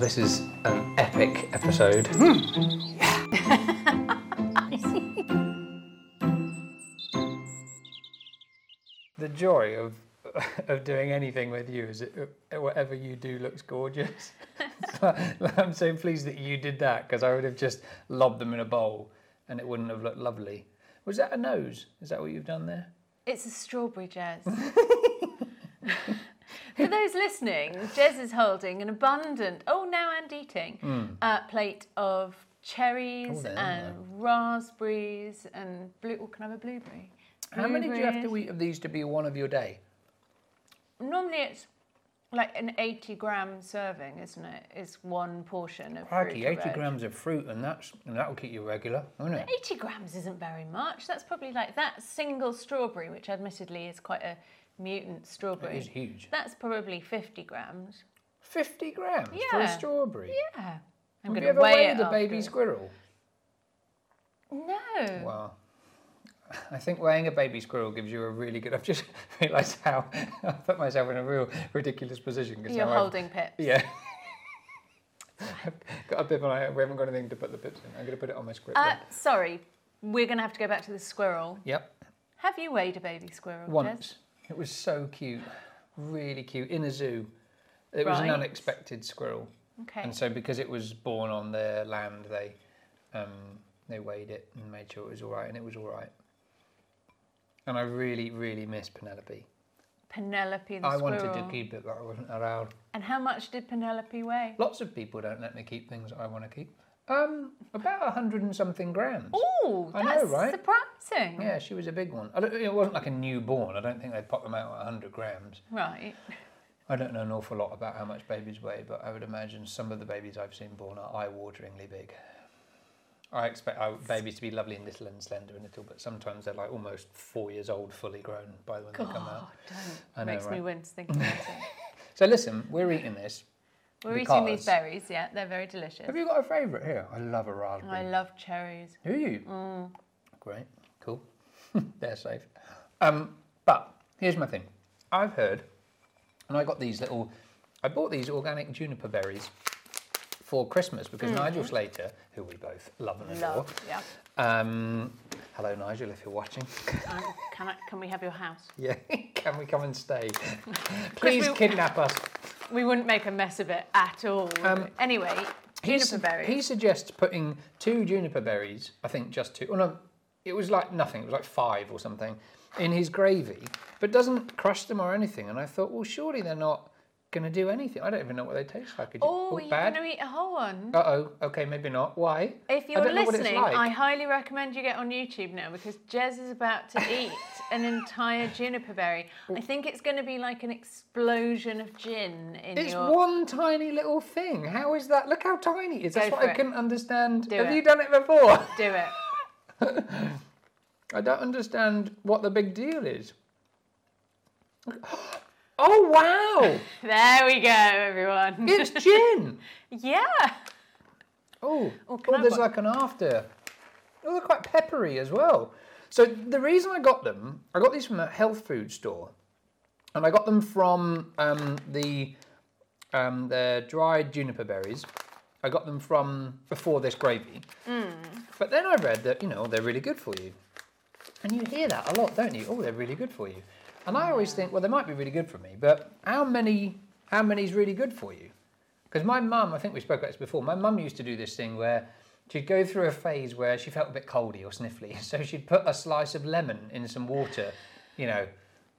This is an epic episode. Hmm. the joy of of doing anything with you is it uh, whatever you do looks gorgeous. So, I'm so pleased that you did that because I would have just lobbed them in a bowl and it wouldn't have looked lovely. Was that a nose? Is that what you've done there? It's a strawberry Jez. For those listening, Jez is holding an abundant, oh, now and eating, uh, plate of cherries Oh, and raspberries and blue. Oh, can I have a blueberry? How many do you have to eat of these to be one of your day? Normally, it's like an 80 gram serving, isn't it? it? Is one portion of Crikey, fruit or 80 veg. grams of fruit, and that's and that'll keep you regular, won't it? 80 grams isn't very much. That's probably like that single strawberry, which admittedly is quite a mutant strawberry. It is huge. That's probably 50 grams. 50 grams for a strawberry. Yeah. I'm Have going you to ever weigh weighed it a baby squirrel? No. Well, I think weighing a baby squirrel gives you a really good. I've just realised how I put myself in a real ridiculous position. 'cause You're now I've- holding pips. Yeah. I've got a pip on. I- We haven't got anything to put the pips in. I'm going to put it on my script. Uh, sorry, we're going to have to go back to the squirrel. Yep. Have you weighed a baby squirrel? Jez? It was so cute, really cute in a zoo. It was an unexpected squirrel. Okay. And so, because it was born on their land, they um, they weighed it and made sure it was all right, and it was all right. And I really, really miss Penelope. Penelope the squirrel? I squirrel. wanted to keep it, but I wasn't allowed. And how much did Penelope weigh? Lots of people don't let me keep things that I want to keep. Um, about a hundred and something grams. Oh, I know, that's right? surprising. Yeah, she was a big one. I it wasn't like a newborn. I don't think they'd pop them out at 100 grams. Right. I don't know an awful lot about how much babies weigh, but I would imagine some of the babies I've seen born are eye-wateringly big. I expect our babies to be lovely and little and slender and little, but sometimes they're like almost four years old, fully grown by the when they come out. don't. I know, Makes me wince thinking about it. So listen, we're eating this. We're eating these berries, yeah, they're very delicious. Have you got a favourite here? I love a raspberry. I love cherries. Do you? Mm. Great, cool. They're safe. Um, but here's my thing. I've heard, and I got these little. I bought these organic juniper berries for Christmas because Nigel Slater, who we both love and adore. Mm. Love, yeah. Um, hello, Nigel, if you're watching. Um, can, I, can we have your house? yeah, can we come and stay? Please we- kidnap us. We wouldn't make a mess of it at all. Um, anyway, He juniper su- berries. He suggests putting two juniper berries, I think just two. Oh no, it was like nothing. It was like five or something in his gravy, but doesn't crush them or anything. And I thought, well, surely they're not going to do anything. I don't even know what they taste like. Could you- Oh, you're going to eat a whole one? Uh oh. Okay, maybe not. Why? If you're don't know what it's listening, like. I highly recommend you get on YouTube now because Jez is about to eat an entire juniper berry. I mm. think it's going to be like an explosion of gin in It's your. one tiny little thing. How is that? Look how tiny it is. That's Go what for I it. couldn't understand. Do Have it. you done it before? Do it. I don't understand what the big deal is. Oh wow! There we go, everyone. It's gin. yeah. Oh, Oh, can oh I have there's one? like an after. Oh, they're quite peppery as well. So the reason I got them, I got these from a health food store, and I got them from um, the um, the dried juniper berries. I got them from before this gravy. Mm. But then I read that you know they're really good for you, and you hear that a lot, don't you? Oh, they're really good for you. And I always think, well, they might be really good for me, but how many how many is really good for you? Because my mum, I think we spoke about this before. My mum used to do this thing where she'd go through a phase where she felt a bit coldy or sniffly, so she'd put a slice of lemon in some water, you know,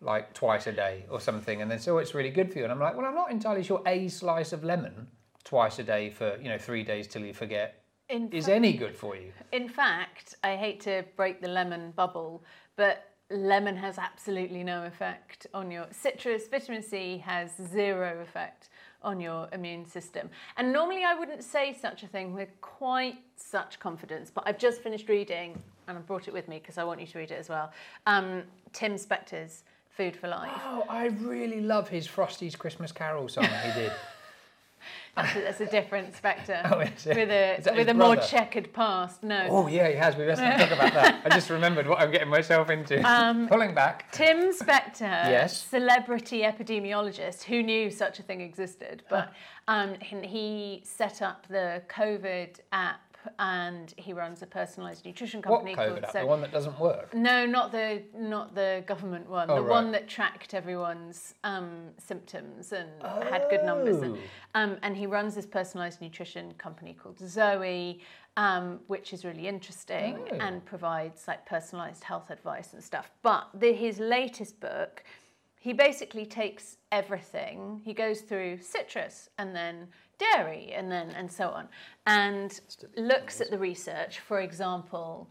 like twice a day or something, and then so oh, it's really good for you. And I'm like, well, I'm not entirely sure a slice of lemon twice a day for you know three days till you forget In, is any good for you. in fact, I hate to break the lemon bubble, but lemon has absolutely no effect on your citrus. Vitamin C has zero effect on your immune system. And normally I wouldn't say such a thing with quite such confidence, but I've just finished reading, and I brought it with me because I want you to read it as well. Um, Tim Spector's Food for Life. Oh, I really love his Frosty's Christmas Carol song he did. That's a, that's a different Spector Oh, with a with a more checkered past. No. Oh yeah, he has. We must not talk about that. I just remembered what I'm getting myself into. Um, Pulling back. Tim Spector, Yes. celebrity epidemiologist, who knew such a thing existed, but um, he- he set up the COVID app and he runs a personalised nutrition company. What COVID app? called The one that doesn't work. No, not the not the government one. Oh, the right. one that tracked everyone's um, symptoms and had good numbers. And, Oh. um, and he runs this personalised nutrition company called Zoe, um, which is really interesting Oh. and provides like personalised health advice and stuff. But the, his latest book, he basically takes everything. He goes through citrus and then dairy and then and so on, and looks at the research. For example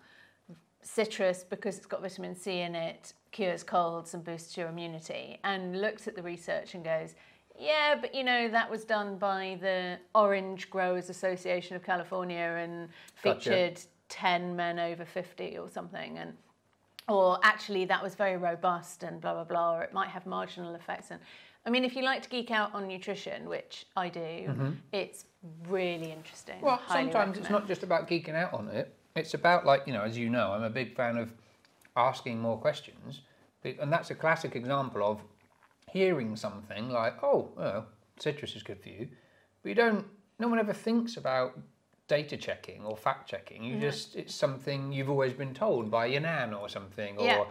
citrus because it's got vitamin C in it cures colds and boosts your immunity and looks at the research and goes yeah but you know that was done by the Orange Growers Association of California and Gotcha. featured 10 men over 50 or something and or actually that was very robust and blah blah blah or it might have marginal effects and I mean if you like to geek out on nutrition which I do it's really interesting Mm-hmm. Well, Highly sometimes it's not just about geeking out on it. It's about like you know, as you know, I'm a big fan of asking more questions, and that's a classic example of hearing something like, "Oh, well, citrus is good for you," but you don't. No one ever thinks about data checking or fact checking. You mm-hmm. just it's something you've always been told by your nan or something, or Yeah.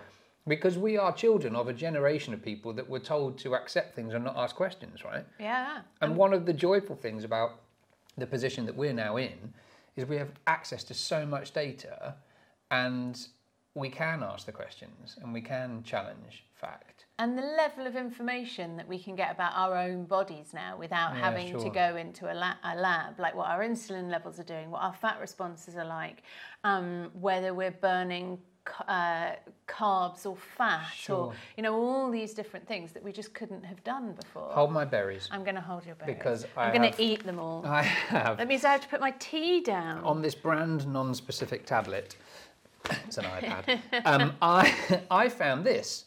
because we are children of a generation of people that were told to accept things and not ask questions, right? yeah And um, one of the joyful things about the position that we're now in is we have access to so much data and we can ask the questions and we can challenge fact. And the level of information that we can get about our own bodies now without Yeah, having to go into a, la- a lab, like what our insulin levels are doing, what our fat responses are like, um, whether we're burning uh, carbs or fat, Sure. or you know all these different things that we just couldn't have done before. Hold my berries. I'm going to hold your berries Because I I'm going to eat them all. I have that means I have to put my tea down. on this brand non-specific tablet. It's an iPad. um, I I found this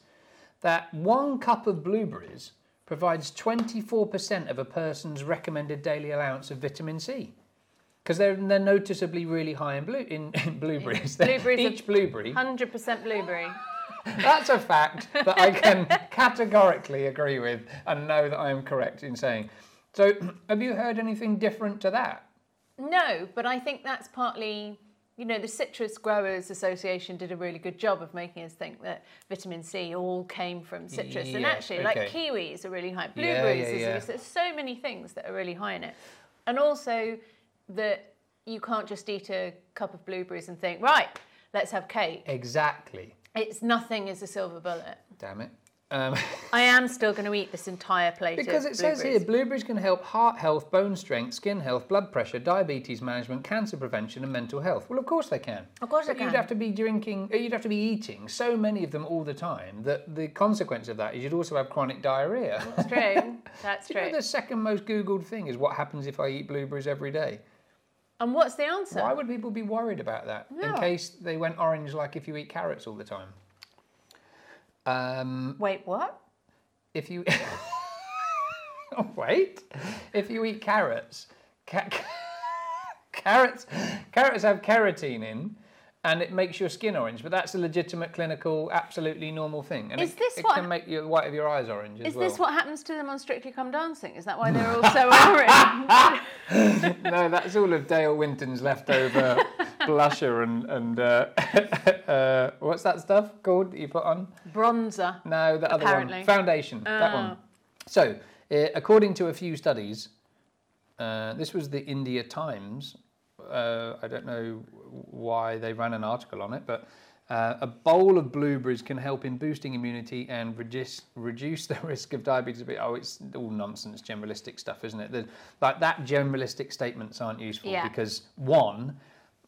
that one cup of blueberries provides 24% of a person's recommended daily allowance of vitamin C. Because they're, they're noticeably really high in, blue, in, in blueberries. Blueberries Each blueberry. 100% blueberry. That's a fact that I can categorically agree with and know that I am correct in saying. So, have you heard anything different to that? No, but I think that's partly, you know, the Citrus Growers Association did a really good job of making us think that vitamin C all came from citrus. and Yeah, actually, like kiwis are really high, blueberries, yeah, is- yeah. there's so many things that are really high in it. And also that you can't just eat a cup of blueberries and think, right, let's have cake. Exactly. It's nothing is a silver bullet. Damn it. Um, I am still going to eat this entire plate because it says here blueberries. can help heart health, bone strength, skin health, blood pressure, diabetes management, cancer prevention, and mental health. Well, of course they can. Of course they But You'd have to be drinking, uh, you'd have to be eating so many of them all the time that the consequence of that is you'd also have chronic diarrhea. That's true. That's Do you know true. the second most Googled thing is what happens if I eat blueberries every day? And what's the answer? Why would people be worried about that? In case they went orange like if you eat carrots all the time. Um, Wait, what? if you wait, if you eat carrots, ca- carrots, carrots have carotene in, and it makes your skin orange. But that's a legitimate, clinical, absolutely normal thing. And Is it, this it what- can make the white of your eyes orange as Is well. this what happens to them on Strictly Come Dancing? Is that why they're all so orange? no, that's all of Dale Winton's leftover blusher and and uh, uh, what's that stuff called that you put on? Bronzer. No, the other Apparently. one, foundation. That one. Oh. So, uh, according to a few studies, uh, this was the India Times. Uh, I don't know why they ran an article on it, but uh, a bowl of blueberries can help in boosting immunity and reduce reduce the risk of diabetes. Oh, it's all nonsense, generalistic stuff, isn't it? The, like that, generalistic statements aren't useful Yeah. because one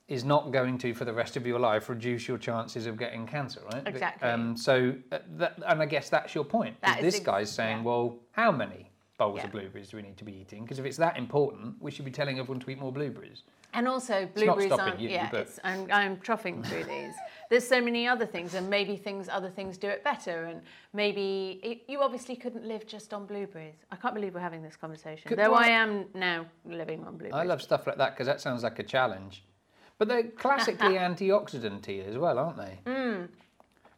is not going to, for the rest of your life, reduce your chances of getting cancer, right? Exactly. Um, so, uh, that, and I guess that's your point. That is is this ex- guy's saying, yeah. well, how many bowls Yeah. of blueberries do we need to be eating? Because if it's that important, we should be telling everyone to eat more blueberries. And also blueberries aren't. you, yeah, but- I'm, I'm troughing through these. There's so many other things, and maybe things other things do it better, and maybe it, you obviously couldn't live just on blueberries. I can't believe we're having this conversation, Could- though well- I am now living on blueberries. I love stuff like that because that sounds like a challenge. But they're classically antioxidant as well, aren't they? Mm.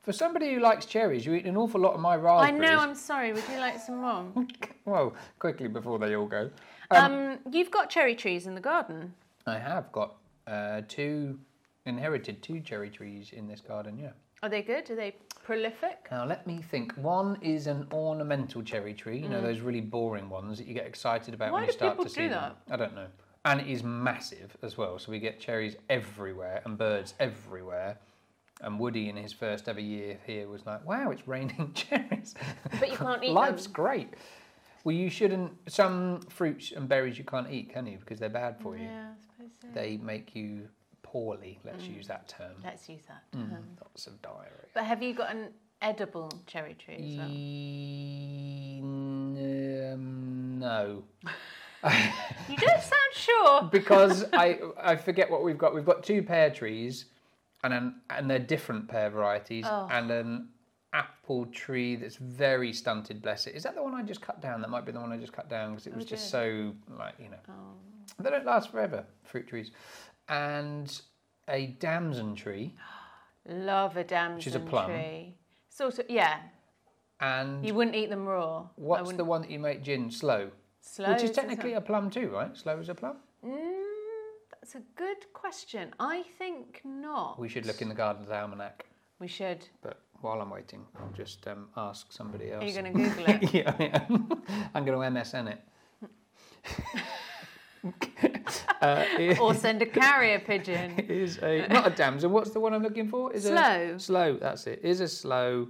For somebody who likes cherries, you eat an awful lot of my raspberries. I know. I'm sorry. Would you like some more? Well, quickly before they all go. Um, you've got cherry trees in the garden. I have got uh, two, inherited two cherry trees in this garden, yeah. Are they good? Are they prolific? Now let me think. One is an ornamental cherry tree, you know, those really boring ones that you get excited about. Why when you start to see do them. I don't know. And it is massive as well, so we get cherries everywhere and birds everywhere. And Woody, in his first ever year here, was like, "Wow, it's raining cherries." But you can't eat Life's them. great. Well, you shouldn't. Some fruits and berries you can't eat, can you? Because they're bad for you. Yeah, I suppose so. They make you poorly. Let's Mm. use that term. Let's use that. Mm. Lots of diarrhea. But have you got an edible cherry tree as well? E- um, no, You don't sound sure. because I I forget what we've got. We've got two pear trees, and an, and they're different pear varieties, Oh. and an apple tree that's very stunted. Bless it. Is that the one I just cut down? That might be the one I just cut down because it oh, was Oh, just so like you know Oh. they don't last forever. Fruit trees, and a damson tree, Love a damson is a plum. tree. Sort of, yeah. and You wouldn't eat them raw. What's the one that you make gin sloe, sloe? which is technically a plum too, right? Sloe as a plum. Mm, that's a good question. I think not. We should look in the garden's almanac. We should. But while I'm waiting, I'll just um, ask somebody else. Are you going to Google it? yeah, am. I'm going to MSN it. uh, it or send a carrier pigeon? is a not a damson. What's the one I'm looking for? Is Sloe. A, sloe. That's it. Is a sloe.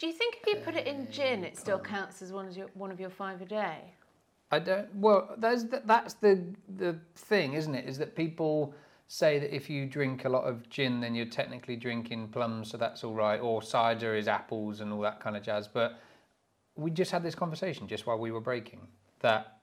Do you think if you put it in gin, it still counts as one of your one of your five a day? I don't. Well, there's the, that's the the thing, isn't it? Is that people say that if you drink a lot of gin, then you're technically drinking plums, so that's all right. Or cider is apples and all that kind of jazz. But we just had this conversation just while we were breaking that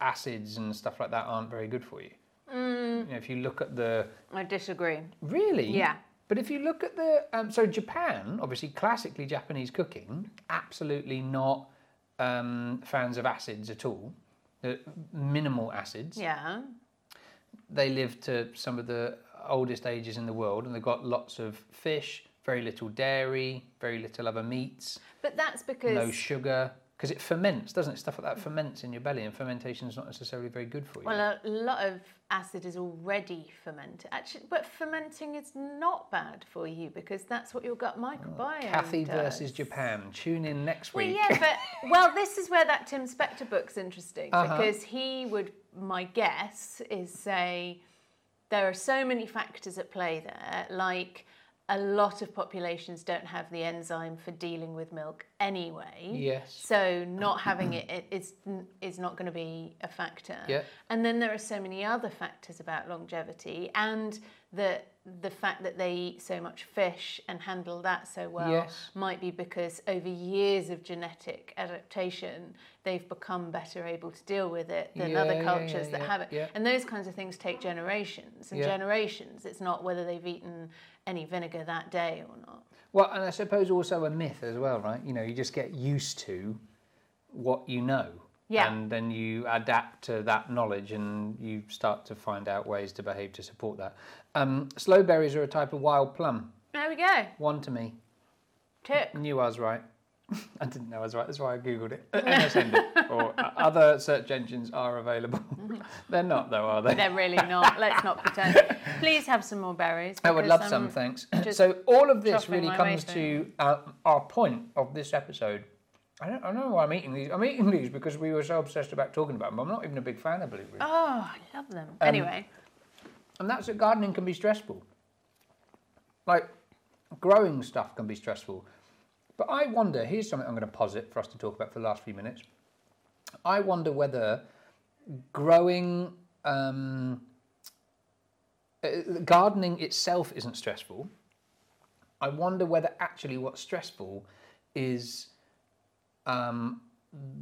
acids and stuff like that aren't very good for you. Mm, You know, if you look at the I disagree. really, Yeah. But if you look at the um, so Japan, obviously classically Japanese cooking, absolutely not um, fans of acids at all. Uh, minimal acids. Yeah. They live to some of the oldest ages in the world, and they've got lots of fish, very little dairy, very little other meats, But that's because no sugar, because it ferments, doesn't it? Stuff like that ferments in your belly, and fermentation is not necessarily very good for you. well, a lot of acid is already fermented. Actually, but fermenting is not bad for you because that's what your gut microbiome. Kathy does. versus Japan. Tune in next week. Well, yeah, but well, this is where that Tim Spector book's interesting Uh-huh. because he would, my guess is say there are so many factors at play there, like a lot of populations don't have the enzyme for dealing with milk anyway. Yes. So not having it, it is is not going to be a factor. Yeah. And then there are so many other factors about longevity and the the fact that they eat so much fish and handle that so well Yes. might be because over years of genetic adaptation they've become better able to deal with it than Yeah, other cultures yeah, that yeah, have it. yeah. And those kinds of things take generations and generations. It's not whether they've eaten any vinegar that day or not. Well, and I suppose also a myth as well, right? You know, you just get used to what you know. Yeah. And then you adapt to that knowledge and you start to find out ways to behave to support that. Um, sloe berries are a type of wild plum. There we go. One to me. Tick. Knew I was right. I didn't know I was right. That's why I googled it. MSN it. Or uh, other search engines are available. They're not, though, are they? They're really not. Let's not pretend. Please have some more berries. I would love some, um, thanks. So all of this really comes to uh, our point of this episode. I don't, I don't know why I'm eating these. I'm eating these because we were so obsessed about talking about them. But I'm not even a big fan of blueberries. Oh, I love them. Um, anyway, And that's that gardening can be stressful. Like growing stuff can be stressful. But I wonder, here's something I'm going to posit for us to talk about for the last few minutes. I wonder whether growing, um, uh, gardening itself isn't stressful. I wonder whether actually what's stressful is um,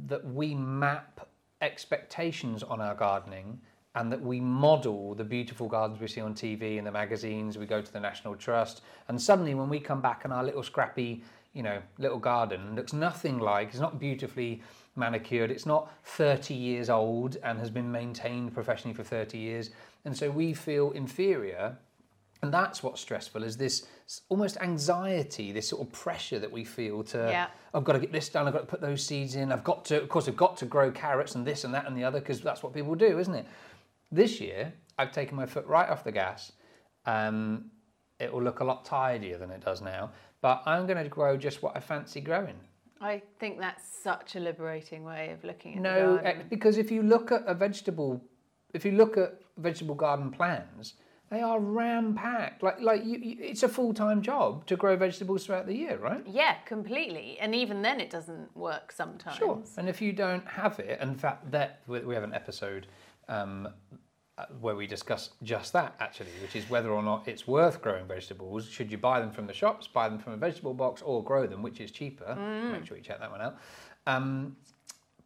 that we map expectations on our gardening and that we model the beautiful gardens we see on TV and the magazines. We go to the National Trust, and suddenly when we come back and our little scrappy, you know, little garden looks nothing like. It's not beautifully manicured. It's not 30 years old and has been maintained professionally for 30 years, and so we feel inferior. And that's what's stressful is this almost anxiety, this sort of pressure that we feel to Yeah. I've got to get this done. I've got to put those seeds in. I've got to, of course, I've got to grow carrots and this and that and the other because that's what people do, isn't it? This year, I've taken my foot right off the gas. Um, it will look a lot tidier than it does now, but I'm going to grow just what I fancy growing. I think that's such a liberating way of looking at No, eh, because if you look at a vegetable, if you look at vegetable garden plans, they are ram packed. Like, like you, you, it's a full time job to grow vegetables throughout the year, right? Yeah, completely. And even then, it doesn't work sometimes. Sure. And if you don't have it, in fact, that we we have an episode um, uh, where we discuss just that actually, which is whether or not it's worth growing vegetables. Should you buy them from the shops, buy them from a vegetable box, or grow them, which is cheaper? Make sure you check that one out. Um,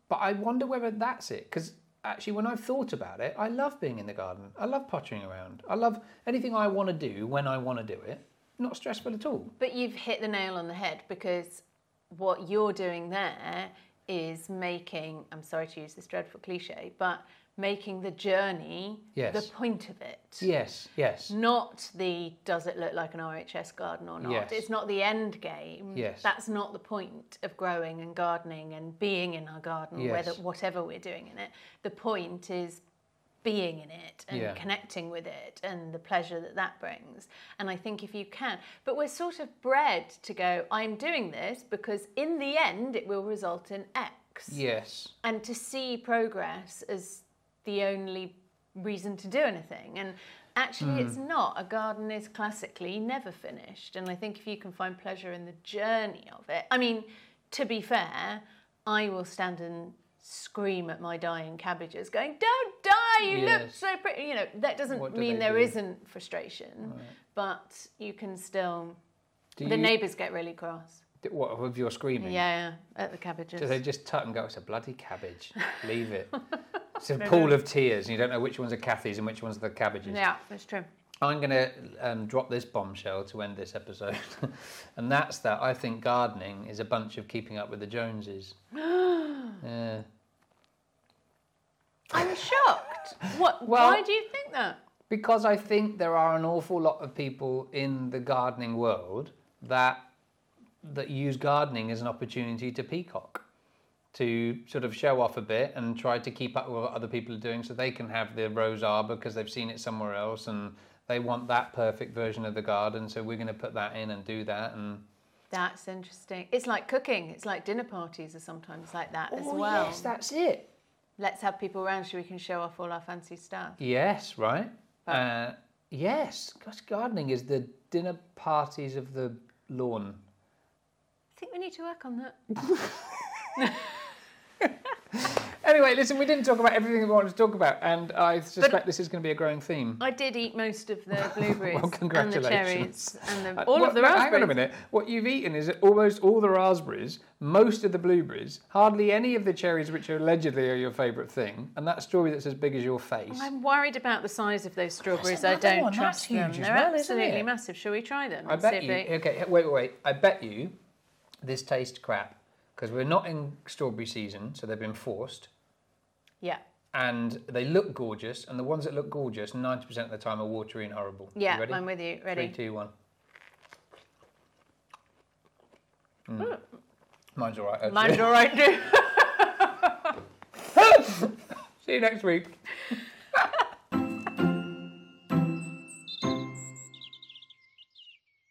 but I wonder whether that's it because. Actually, when I've thought about it, I love being in the garden. I love pottering around. I love anything I want to do when I want to do it. Not stressful at all. But you've hit the nail on the head because what you're doing there is making, I'm sorry to use this dreadful cliche, but making the journey Yes. the point of it. Yes, yes. Not the does it look like an RHS garden or not. Yes. It's not the end game. Yes. That's not the point of growing and gardening and being in our garden, Yes. whether whatever we're doing in it. The point is being in it and Yeah. connecting with it and the pleasure that that brings. And I think if you can, but we're sort of bred to go, I'm doing this because in the end it will result in X. Yes. And to see progress as the only reason to do anything. And actually, it's hmm. not. A garden is classically never finished. And I think if you can find pleasure in the journey of it, I mean, to be fair, I will stand and scream at my dying cabbages, going, Don't die, you look so pretty. You know, that doesn't do mean there not frustration, but you can still. Do the you- neighbours get really cross. What, with your screaming? Yeah, yeah, at the cabbages. Do they just tut and go, it's a bloody cabbage, leave it. It's a pool of tears, and you don't know which ones are Kathy's and which ones are the cabbages. Yeah, that's true. I'm going to um, drop this bombshell to end this episode, and that's that I think gardening is a bunch of keeping up with the Joneses. yeah. I'm shocked. What? Well- why do you think that? Because I think there are an awful lot of people in the gardening world that that use gardening as an opportunity to peacock, to sort of show off a bit and try to keep up with what other people are doing, so they can have the rose arbor because they've seen it somewhere else and they want that perfect version of the garden. So we're going to put that in and do that and. That's interesting. It's like cooking. It's like dinner parties are sometimes like that as oh well. yes, that's it. Let's have people around so we can show off all our fancy stuff. Yes, right. Uh, yes, gosh, gardening is the dinner parties of the lawn. I think we need to work on that. Anyway, listen, we didn't talk about everything we wanted to talk about, and I suspect this is going to be a growing theme. I did eat most of the blueberries Well, and the congratulations. cherries and the, Uh, all what- of the no, raspberries. Hang on a minute. What you've eaten is almost all the raspberries, most of the blueberries, hardly any of the cherries, which are allegedly are your favourite thing, and that strawberry that's as big as your face. I'm worried about the size of those strawberries. I another don't one. trust huge them. as They're well, isn't absolutely it? massive. Shall we try them? I and see bet if you. they- Okay, wait, wait, wait. I bet you this tastes crap because we're not in strawberry season, so they've been forced. Yeah. and they look gorgeous. And the ones that look gorgeous, ninety percent of the time, are watery and horrible. Yeah, you ready? I'm with you. Ready? Three, two, one. Mm. Mine's all right. Actually. Mine's all right too. See you next week.